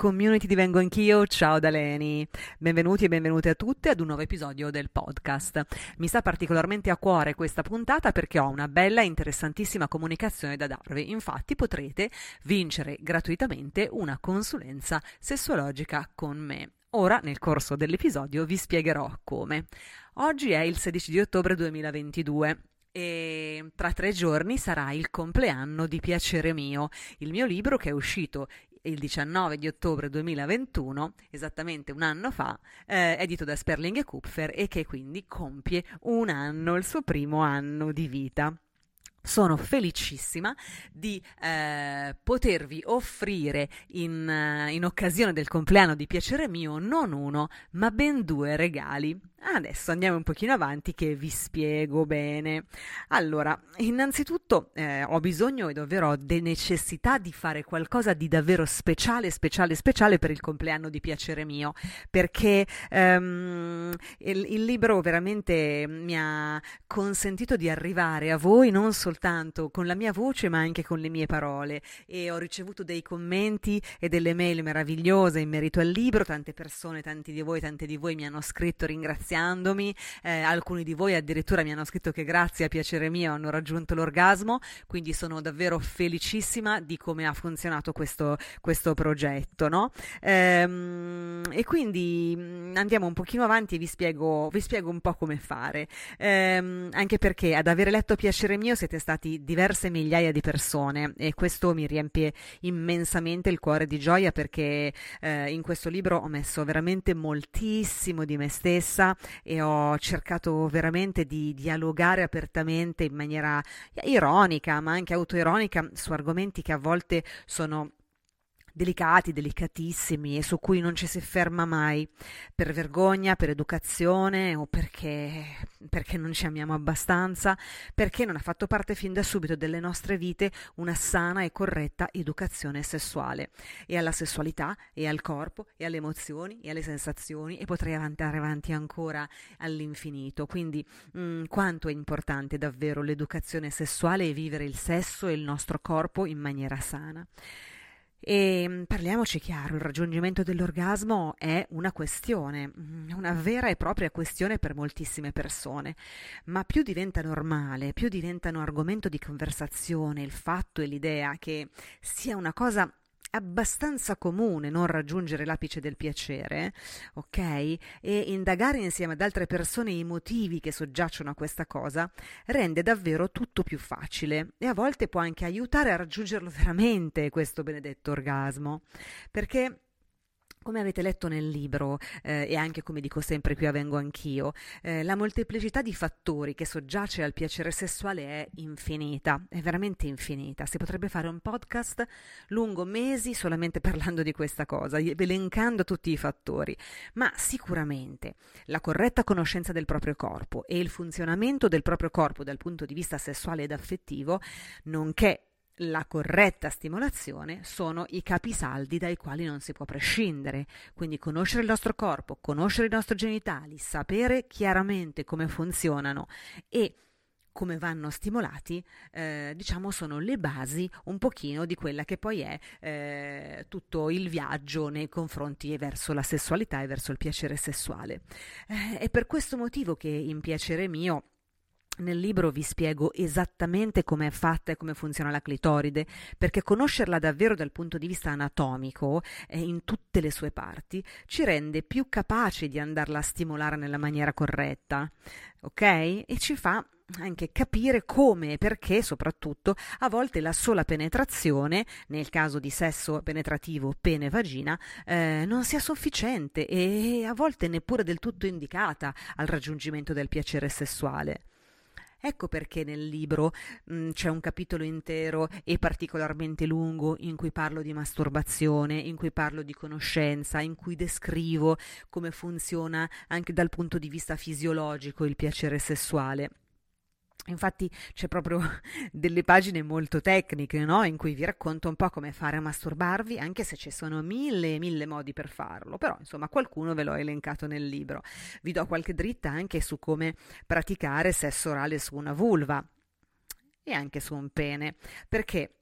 Community divengo anch'io, ciao da Leni. Benvenuti e benvenute a tutte ad un nuovo episodio del podcast. Mi sta particolarmente a cuore questa puntata perché ho una bella e interessantissima comunicazione da darvi. Infatti potrete vincere gratuitamente una consulenza sessuologica con me. Ora, nel corso dell'episodio, vi spiegherò come. Oggi è il 16 di ottobre 2022 e tra tre giorni sarà il compleanno di Piacere mio, il mio libro che è uscito il 19 di ottobre 2021, esattamente un anno fa, eh, edito da Sperling e Kupfer e che quindi compie un anno, il suo primo anno di vita sono felicissima di eh, potervi offrire in, uh, in, occasione del compleanno di piacere mio non uno, ma ben due regali. Adesso andiamo un pochino avanti che vi spiego bene. Allora, innanzitutto eh, ho bisogno e davvero ho de necessità di fare qualcosa di davvero speciale, speciale, speciale per il compleanno di piacere mio, perché um, il, il libro veramente mi ha consentito di arrivare a voi non soltanto con la mia voce, ma anche con le mie parole e ho ricevuto dei commenti e delle mail meravigliose in merito al libro, tante persone, tanti di voi, tante di voi mi hanno scritto ringraziando ringraziandomi, eh, alcuni di voi addirittura mi hanno scritto che grazie a piacere mio hanno raggiunto l'orgasmo, quindi sono davvero felicissima di come ha funzionato questo, questo progetto. No? Ehm, e quindi mm, andiamo un pochino avanti e vi spiego, vi spiego un po' come fare, ehm, anche perché ad avere letto piacere mio siete stati diverse migliaia di persone e questo mi riempie immensamente il cuore di gioia perché eh, in questo libro ho messo veramente moltissimo di me stessa e ho cercato veramente di dialogare apertamente in maniera ironica, ma anche autoironica su argomenti che a volte sono delicati, delicatissimi e su cui non ci si ferma mai per vergogna, per educazione o perché, perché non ci amiamo abbastanza, perché non ha fatto parte fin da subito delle nostre vite una sana e corretta educazione sessuale e alla sessualità e al corpo e alle emozioni e alle sensazioni e potrei andare avanti ancora all'infinito. Quindi mh, mm, quanto è importante davvero l'educazione sessuale e vivere il sesso e il nostro corpo in maniera sana. E mm, parliamoci chiaro, il raggiungimento dell'orgasmo è una questione, mm, una vera e propria questione per moltissime persone, ma più diventa normale, più diventano argomento di conversazione il fatto e l'idea che sia una cosa abbastanza comune non raggiungere l'apice del piacere, ok? E indagare insieme ad altre persone i motivi che soggiacciono a questa cosa rende davvero tutto più facile e a volte può anche aiutare a raggiungerlo veramente questo benedetto orgasmo, perché come avete letto nel libro, eh, e anche come dico sempre qui avvengo anch'io, eh, la molteplicità di fattori che soggiace al piacere sessuale è infinita, è veramente infinita. Si potrebbe fare un podcast lungo mesi solamente parlando di questa cosa, elencando tutti i fattori, ma sicuramente la corretta conoscenza del proprio corpo e il funzionamento del proprio corpo dal punto di vista sessuale ed affettivo, nonché la corretta stimolazione sono i capisaldi dai quali non si può prescindere. Quindi conoscere il nostro corpo, conoscere i nostri genitali, sapere chiaramente come funzionano e come vanno stimolati, eh, diciamo, sono le basi un pochino di quella che poi è eh, tutto il viaggio nei confronti e verso la sessualità e verso il piacere sessuale. Eh, è per questo motivo che in piacere mio nel libro vi spiego esattamente come è fatta e come funziona la clitoride, perché conoscerla davvero dal punto di vista anatomico e in tutte le sue parti ci rende più capaci di andarla a stimolare nella maniera corretta, ok? E ci fa anche capire come e perché, soprattutto, a volte la sola penetrazione, nel caso di sesso penetrativo pene-vagina, eh, non sia sufficiente e a volte neppure del tutto indicata al raggiungimento del piacere sessuale. Ecco perché nel libro mh, mm, c'è un capitolo intero e particolarmente lungo in cui parlo di masturbazione, in cui parlo di conoscenza, in cui descrivo come funziona anche dal punto di vista fisiologico il piacere sessuale. Infatti c'è proprio delle pagine molto tecniche, no? In cui vi racconto un po' come fare a masturbarvi, anche se ci sono mille e mille modi per farlo, però insomma qualcuno ve l'ho elencato nel libro. Vi do qualche dritta anche su come praticare sesso orale su una vulva e anche su un pene, perché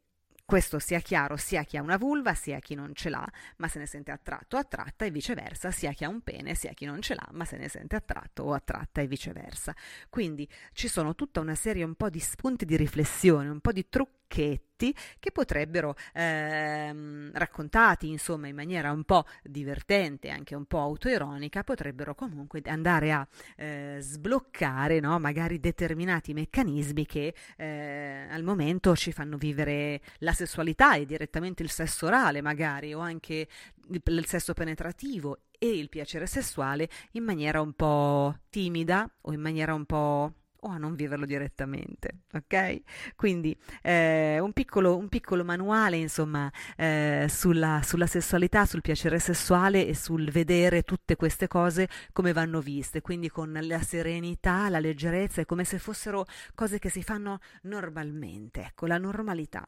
questo sia chiaro sia chi ha una vulva sia chi non ce l'ha, ma se ne sente attratto o attratta e viceversa, sia chi ha un pene sia chi non ce l'ha, ma se ne sente attratto o attratta e viceversa. Quindi ci sono tutta una serie un po' di spunti di riflessione, un po' di trucchetti che potrebbero ehm, raccontati insomma in maniera un po' divertente, anche un po' autoironica, potrebbero comunque andare a eh, sbloccare no? magari determinati meccanismi che eh, al momento ci fanno vivere la sessualità e direttamente il sesso orale magari o anche il, il sesso penetrativo e il piacere sessuale in maniera un po' timida o in maniera un po' o a non viverlo direttamente, ok? Quindi eh, un, piccolo, un, piccolo, manuale, insomma, eh, sulla, sulla, sessualità, sul piacere sessuale e sul vedere tutte queste cose come vanno viste, quindi con la serenità, la leggerezza, è come se fossero cose che si fanno normalmente, ecco, la normalità.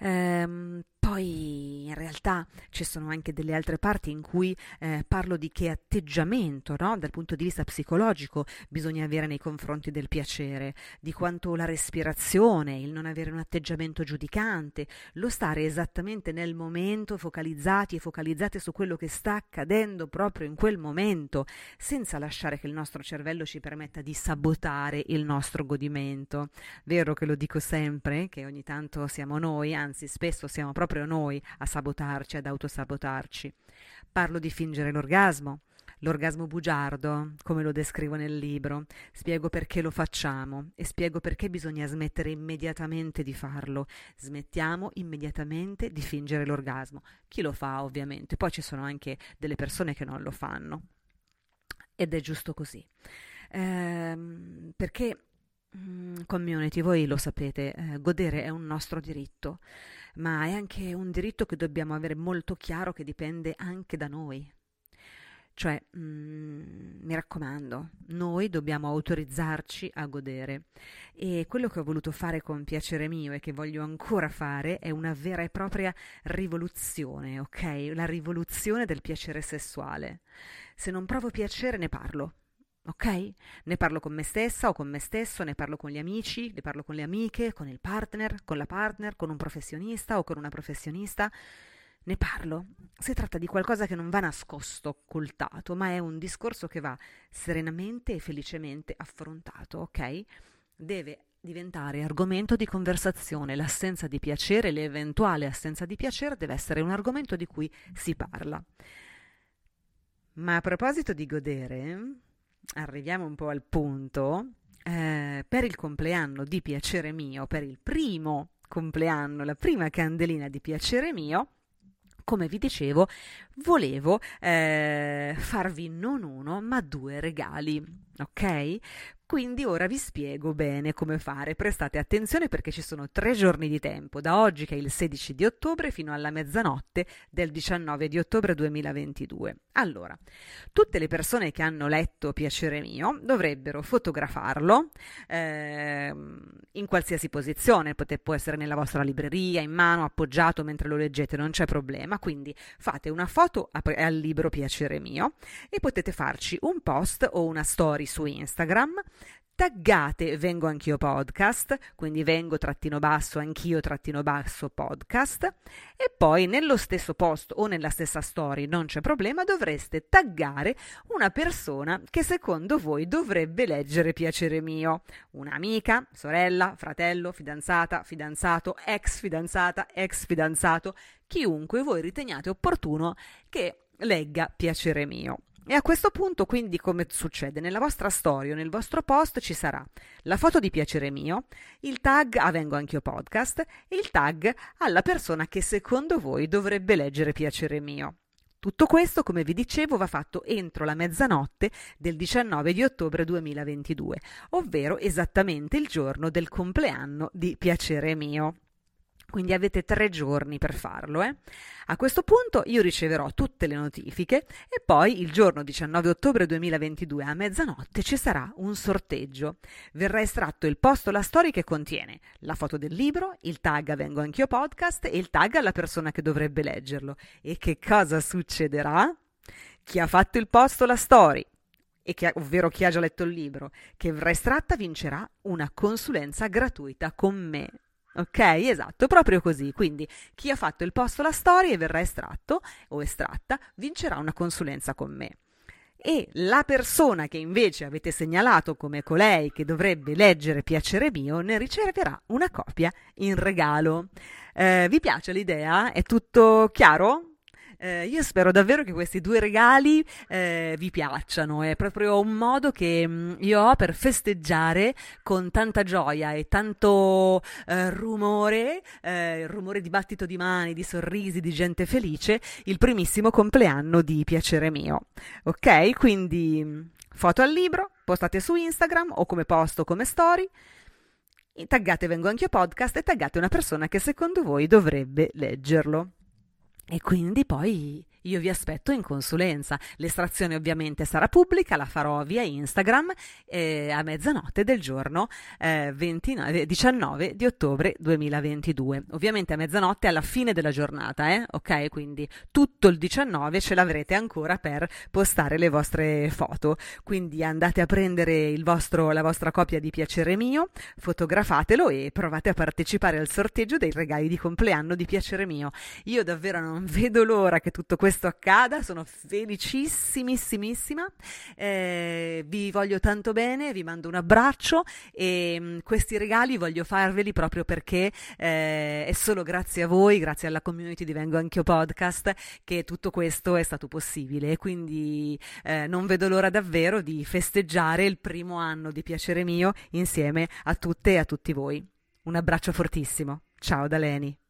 Ehm, poi in realtà ci sono anche delle altre parti in cui eh, parlo di che atteggiamento, no? dal punto di vista psicologico, bisogna avere nei confronti del piacere, di quanto la respirazione, il non avere un atteggiamento giudicante, lo stare esattamente nel momento, focalizzati e focalizzate su quello che sta accadendo proprio in quel momento, senza lasciare che il nostro cervello ci permetta di sabotare il nostro godimento. Vero che lo dico sempre, che ogni tanto siamo noi, anzi spesso siamo proprio noi a sabotarci, ad autosabotarci. Parlo di fingere l'orgasmo, l'orgasmo bugiardo, come lo descrivo nel libro. Spiego perché lo facciamo e spiego perché bisogna smettere immediatamente di farlo. Smettiamo immediatamente di fingere l'orgasmo. Chi lo fa, ovviamente. Poi ci sono anche delle persone che non lo fanno. Ed è giusto così. Ehm, perché community, voi lo sapete, eh, godere è un nostro diritto ma è anche un diritto che dobbiamo avere molto chiaro che dipende anche da noi. Cioè, mm, mi raccomando, noi dobbiamo autorizzarci a godere e quello che ho voluto fare con piacere mio e che voglio ancora fare è una vera e propria rivoluzione, ok? La rivoluzione del piacere sessuale. Se non provo piacere ne parlo, ok? Ne parlo con me stessa o con me stesso, ne parlo con gli amici, ne parlo con le amiche, con il partner, con la partner, con un professionista o con una professionista. Ne parlo. Si tratta di qualcosa che non va nascosto, occultato, ma è un discorso che va serenamente e felicemente affrontato, ok? Deve diventare argomento di conversazione. L'assenza di piacere, l'eventuale assenza di piacere deve essere un argomento di cui si parla. Ma a proposito di godere, arriviamo un po' al punto, eh, per il compleanno di piacere mio, per il primo compleanno, la prima candelina di piacere mio, come vi dicevo, volevo eh, farvi non uno, ma due regali, ok? Quindi ora vi spiego bene come fare. Prestate attenzione perché ci sono tre giorni di tempo, da oggi che è il 16 di ottobre fino alla mezzanotte del 19 di ottobre 2022. Allora, tutte le persone che hanno letto Piacere mio dovrebbero fotografarlo eh, in qualsiasi posizione, Potete, può essere nella vostra libreria, in mano, appoggiato mentre lo leggete, non c'è problema. Quindi fate una foto al libro Piacere mio e potete farci un post o una story su Instagram. Taggate Vengo Anch'io Podcast, quindi vengo trattino basso anch'io trattino basso podcast. E poi nello stesso post o nella stessa story, non c'è problema, dovreste taggare una persona che secondo voi dovrebbe leggere Piacere mio, un'amica, sorella, fratello, fidanzata, fidanzato, ex fidanzata, ex fidanzato, chiunque voi riteniate opportuno che legga Piacere mio. E a questo punto, quindi, come succede? Nella vostra storia nel vostro post ci sarà la foto di piacere mio, il tag a Vengo Anch'io Podcast e il tag alla persona che secondo voi dovrebbe leggere piacere mio. Tutto questo, come vi dicevo, va fatto entro la mezzanotte del 19 di ottobre 2022, ovvero esattamente il giorno del compleanno di Piacere mio. Quindi avete tre giorni per farlo. Eh? A questo punto io riceverò tutte le notifiche e poi il giorno 19 ottobre 2022 a mezzanotte ci sarà un sorteggio. Verrà estratto il post la storia che contiene la foto del libro, il tag Vengo Anch'io Podcast e il tag alla persona che dovrebbe leggerlo. E che cosa succederà? Chi ha fatto il post la story ha, ovvero chi ha già letto il libro, che verrà estratta vincerà una consulenza gratuita con me. Ok, esatto, proprio così. Quindi chi ha fatto il posto la storia e verrà estratto o estratta vincerà una consulenza con me. E la persona che invece avete segnalato come colei che dovrebbe leggere Piacere mio ne riceverà una copia in regalo. Eh, vi piace l'idea? È tutto chiaro? Eh, io spero davvero che questi due regali eh, vi piacciono, è proprio un modo che mm, io ho per festeggiare con tanta gioia e tanto eh, rumore, eh, rumore di battito di mani, di sorrisi, di gente felice, il primissimo compleanno di Piacere mio. Ok? Quindi mm, foto al libro, postate su Instagram o come posto come story taggate Vengo Anch'io Podcast e taggate una persona che secondo voi dovrebbe leggerlo. E quindi poi io vi aspetto in consulenza. L'estrazione ovviamente sarà pubblica, la farò via Instagram eh, a mezzanotte del giorno eh, 29, 19 di ottobre 2022. Ovviamente a mezzanotte alla fine della giornata, eh? ok? Quindi tutto il 19 ce l'avrete ancora per postare le vostre foto. Quindi andate a prendere vostro, la vostra copia di Piacere Mio, fotografatelo e provate a partecipare al sorteggio dei regali di compleanno di Piacere Mio. Io davvero non vedo l'ora che tutto questo questo accada, sono felicissimissimissima, eh, vi voglio tanto bene, vi mando un abbraccio e mh, mm, questi regali voglio farveli proprio perché eh, è solo grazie a voi, grazie alla community di Vengo Anch'io Podcast che tutto questo è stato possibile quindi eh, non vedo l'ora davvero di festeggiare il primo anno di piacere mio insieme a tutte e a tutti voi. Un abbraccio fortissimo. Ciao da Leni.